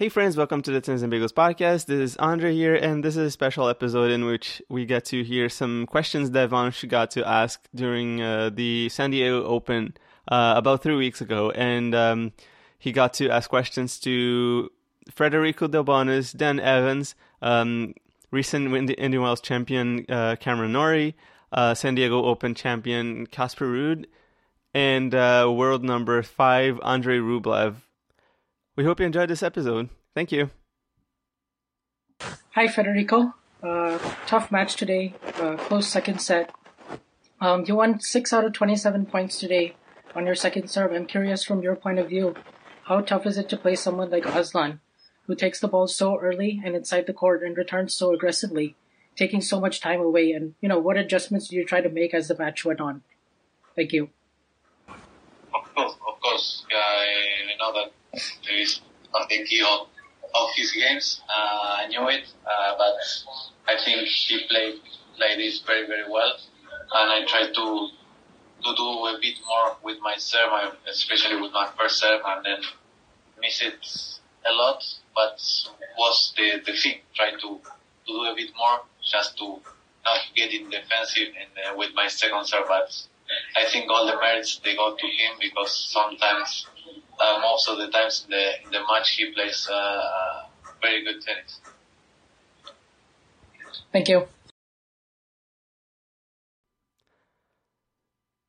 Hey friends, welcome to the Tins and Bagels podcast. This is Andre here, and this is a special episode in which we get to hear some questions that Vansh got to ask during uh, the San Diego Open uh, about three weeks ago, and um, he got to ask questions to Federico Delbonis, Dan Evans, um, recent Indian Wells champion uh, Cameron Norrie, uh, San Diego Open champion Casper Ruud, and uh, world number five Andre Rublev. We hope you enjoyed this episode. Thank you. Hi, Federico. Uh, tough match today. Uh, close second set. Um, you won 6 out of 27 points today on your second serve. I'm curious from your point of view, how tough is it to play someone like Aslan, who takes the ball so early and inside the court and returns so aggressively, taking so much time away? And, you know, what adjustments did you try to make as the match went on? Thank you. Of course, of course. Yeah, I know that there is not the key of, his games. Uh, I knew it, uh, but I think he played like this very, very well. And I tried to to do a bit more with my serve, especially with my first serve, and then miss it a lot. But was the the thing trying to to do a bit more, just to not get in defensive and uh, with my second serve. But I think all the merits they go to him because sometimes uh, most of the times in the in the match he plays uh, very good tennis. Thank you.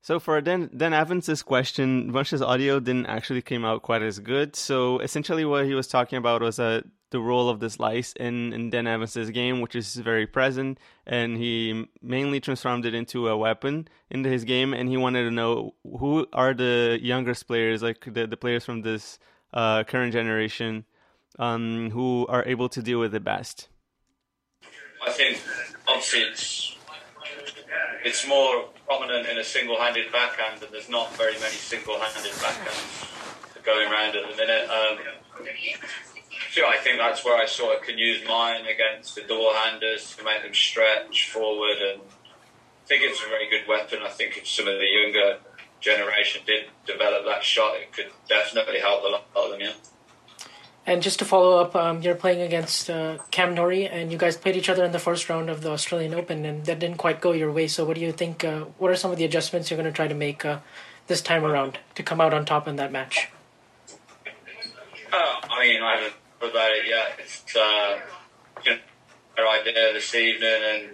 So for Dan, Dan Evans's question, Vansh's audio didn't actually came out quite as good. So essentially, what he was talking about was uh, the role of the slice in, in Dan Evans's game, which is very present, and he mainly transformed it into a weapon into his game. And he wanted to know who are the youngest players, like the, the players from this uh, current generation, um, who are able to deal with it best. I think obviously it's it's more prominent in a single-handed backhand, and there's not very many single-handed backhands going around at the minute. Um, so I think that's where I sort of can use mine against the two handers to make them stretch forward, and I think it's a very good weapon. I think if some of the younger generation did develop that shot, it could definitely help a lot of them. Yeah. And just to follow up, um, you're playing against uh, Cam Norrie, and you guys played each other in the first round of the Australian Open, and that didn't quite go your way. So, what do you think? Uh, what are some of the adjustments you're going to try to make uh, this time around to come out on top in that match? Uh, I mean, I haven't about it yet. It's uh, you know, right there this evening, and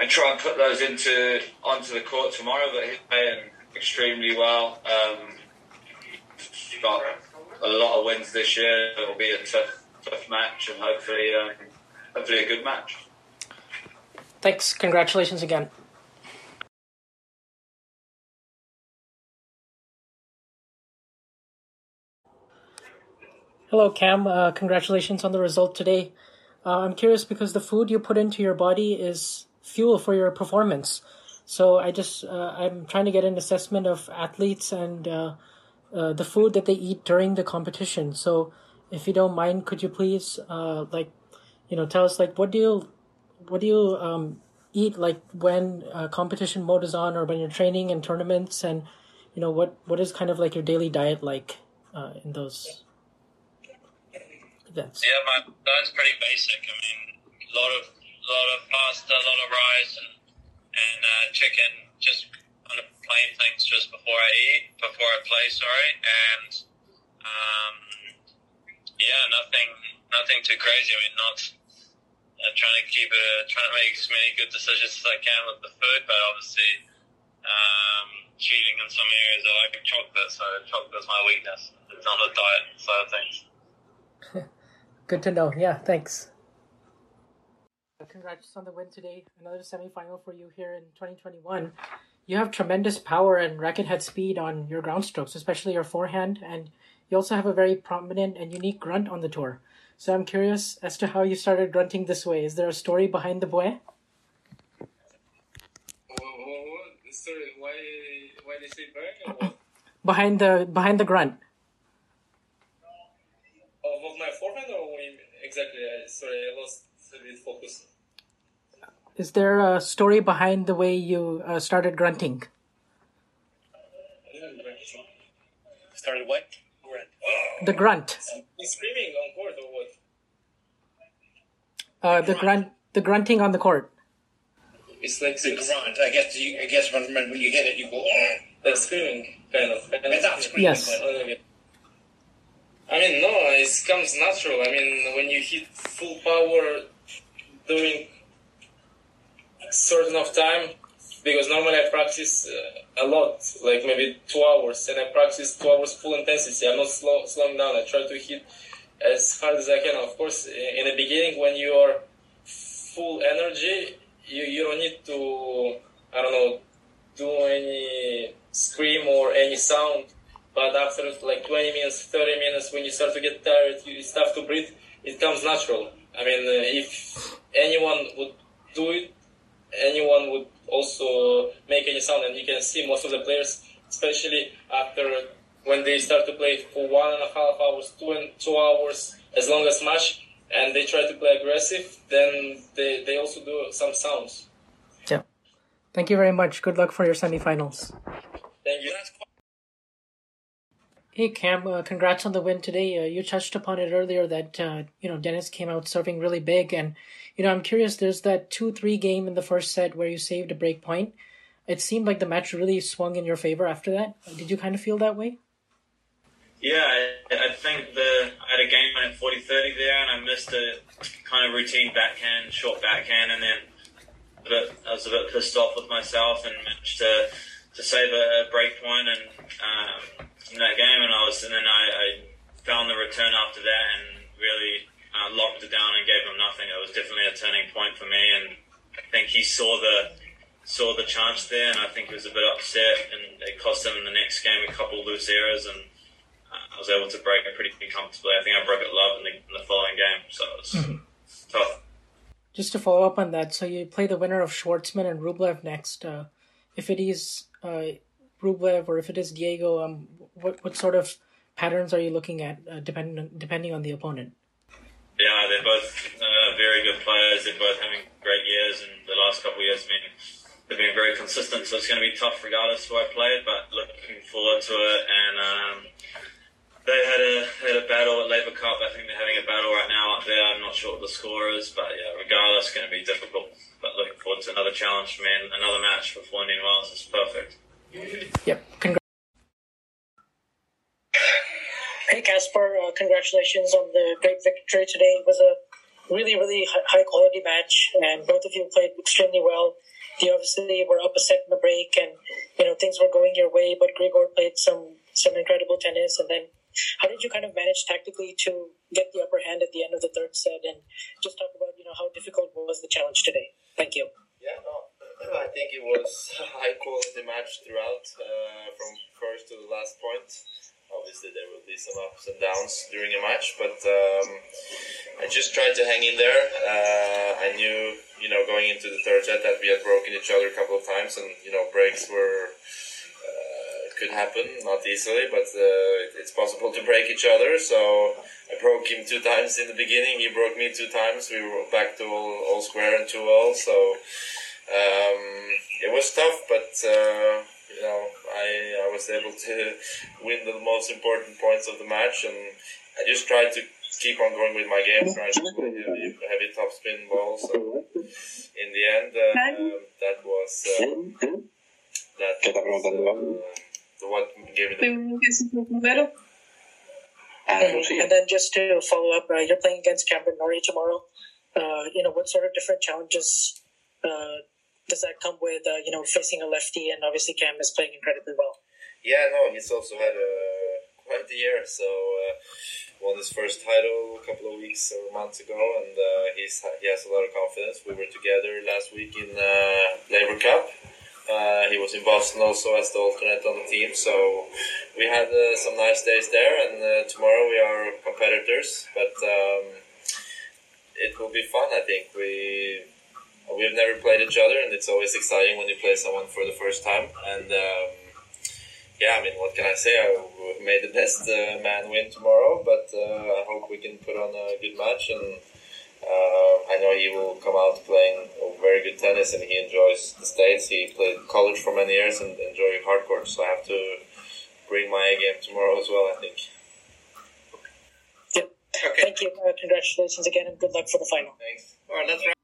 and try and put those into onto the court tomorrow. But he's playing extremely well. Um, got a lot of wins this year. It'll be a tough, tough match, and hopefully, um, hopefully a good match. Thanks. Congratulations again. Hello, Cam. Uh, congratulations on the result today. Uh, I'm curious because the food you put into your body is fuel for your performance. So I just uh, I'm trying to get an assessment of athletes and uh, uh, the food that they eat during the competition. So if you don't mind, could you please uh, like you know tell us like what do you what do you um, eat like when competition mode is on or when you're training in tournaments and you know what what is kind of like your daily diet like in those events? Yeah, my diet's pretty basic. I mean, a lot of a lot of pasta, a lot of rice, and and uh, chicken. Just kind of plain things just before I eat, before I play. Sorry, and um, yeah, nothing nothing too crazy. I mean, not uh, trying to keep it, trying to make as many good decisions as I can with the food, but obviously um, cheating in some areas. I like chocolate, so chocolate's my weakness. It's not a diet side of things. Good to know. Yeah, thanks. Congrats on the win today. Another semifinal for you here in 2021. You have tremendous power and racket head speed on your ground strokes, especially your forehand, and you also have a very prominent and unique grunt on the tour. So I'm curious as to how you started grunting this way. Is there a story behind the boy? Sorry, why why they say burn? Behind the behind the grunt. Of, of my forehand or what exactly? Sorry, I lost a bit focus. Is there a story behind the way you uh, started grunting? Started what? The grunt. He's screaming on court or what? Uh, the grunt. The grunting on the court. It's like the grunt. I guess you, I guess when, when you hit it, you go. Oh. That's screaming, kind of. It's not screaming. Yes. But, I mean, no, it comes natural. I mean, when you hit full power during a certain of time, because normally I practice uh, a lot, like maybe two hours, and I practice two hours full intensity. I'm not slow, slowing down. I try to hit as hard as I can. Of course, in the beginning, when you are full energy, you, you don't need to, I don't know, do any scream or any sound. But after like 20 minutes, 30 minutes, when you start to get tired, you start to breathe, it comes natural. I mean, uh, if anyone would do it, anyone would also make any sound. And you can see most of the players, especially after when they start to play for one and a half hours, two and two hours, as long as match, and they try to play aggressive, then they, they also do some sounds. Yeah. Thank you very much. Good luck for your semifinals. Thank you. Hey Cam, uh, congrats on the win today. Uh, you touched upon it earlier that uh, you know Dennis came out serving really big, and you know I'm curious. There's that two three game in the first set where you saved a break point. It seemed like the match really swung in your favor after that. Did you kind of feel that way? Yeah, I, I think the I had a game at 40-30 there, and I missed a kind of routine backhand, short backhand, and then bit, I was a bit pissed off with myself and managed to to save a, a break point and um, in that game, and I was and then I, I found the return after that and really uh, locked it down and gave him nothing. It was definitely a turning point for me, and I think he saw the saw the chance there, and I think he was a bit upset, and it cost him in the next game a couple of loose errors, and uh, I was able to break it pretty comfortably. I think I broke it love in the, in the following game, so it was Mhm. tough. Just to follow up on that, so you play the winner of Schwartzman and Rublev next. Uh, if it is uh, Rublev or if it is Diego, um, what what sort of patterns are you looking at uh, depending depending on the opponent? Yeah, they're both uh, very good players. They're both having great years, and the last couple of years been they've been very consistent. So it's going to be tough regardless who I play. But looking forward to it, and um, They had a had a battle at Laver Cup. I think they're having a battle right now up there. I'm not sure what the score is, but yeah, regardless, it's going to be difficult. But looking forward to another challenge for me and another match for New Wales. It's perfect. Yep. Congrats. Hey Casper, uh, congratulations on the great victory today. It was a really, really high quality match, and both of you played extremely well. You obviously were up a set in the break, and you know things were going your way, but Grigor played some some incredible tennis, and then how did you kind of manage tactically to get the upper hand at the end of the third set? And just talk about you know how difficult was the challenge today? Thank you. Yeah, no, I think it was high quality match throughout, uh, from first to the last point. Obviously, there will be some ups and downs during a match, but um, I just tried to hang in there. Uh, I knew, you know, going into the third set that we had broken each other a couple of times, and you know, breaks were could happen, not easily, but uh, it's possible to break each other. So I broke him two times in the beginning. He broke me two times. We were back to all, all square and two all. So um, it was tough, but uh, you know I I was able to win the most important points of the match, and I just tried to keep on going with my game, trying to play heavy, heavy topspin balls. So in the end, uh, that was. Uh, that was, uh, what gave it. Mm-hmm. And then just to follow up, uh, you're playing against Cameron Norrie tomorrow. Uh, you know, what sort of different challenges uh, does that come with? Uh, you know, facing a lefty, and obviously Cam is playing incredibly well. Yeah, no, he's also had a quite a year. So uh, won his first title a couple of weeks or months ago, and uh, he's he has a lot of confidence. We were together last week in Laver Cup uh, he was in Boston also as the alternate on the team, so we had uh, some nice days there. And uh, tomorrow we are competitors, but um, it will be fun. I think we we've never played each other, and it's always exciting when you play someone for the first time. And um, yeah, I mean, what can I say? I made the best uh, man win tomorrow, but uh, I hope we can put on a good match and uh, I know he will come out playing very good tennis, and he enjoys the states. He played college for many years and enjoy hard court. So I have to bring my A game tomorrow as well. I think. Yep. Okay. Thank you. Uh, congratulations again, and good luck for the final. Thanks. All right, let's.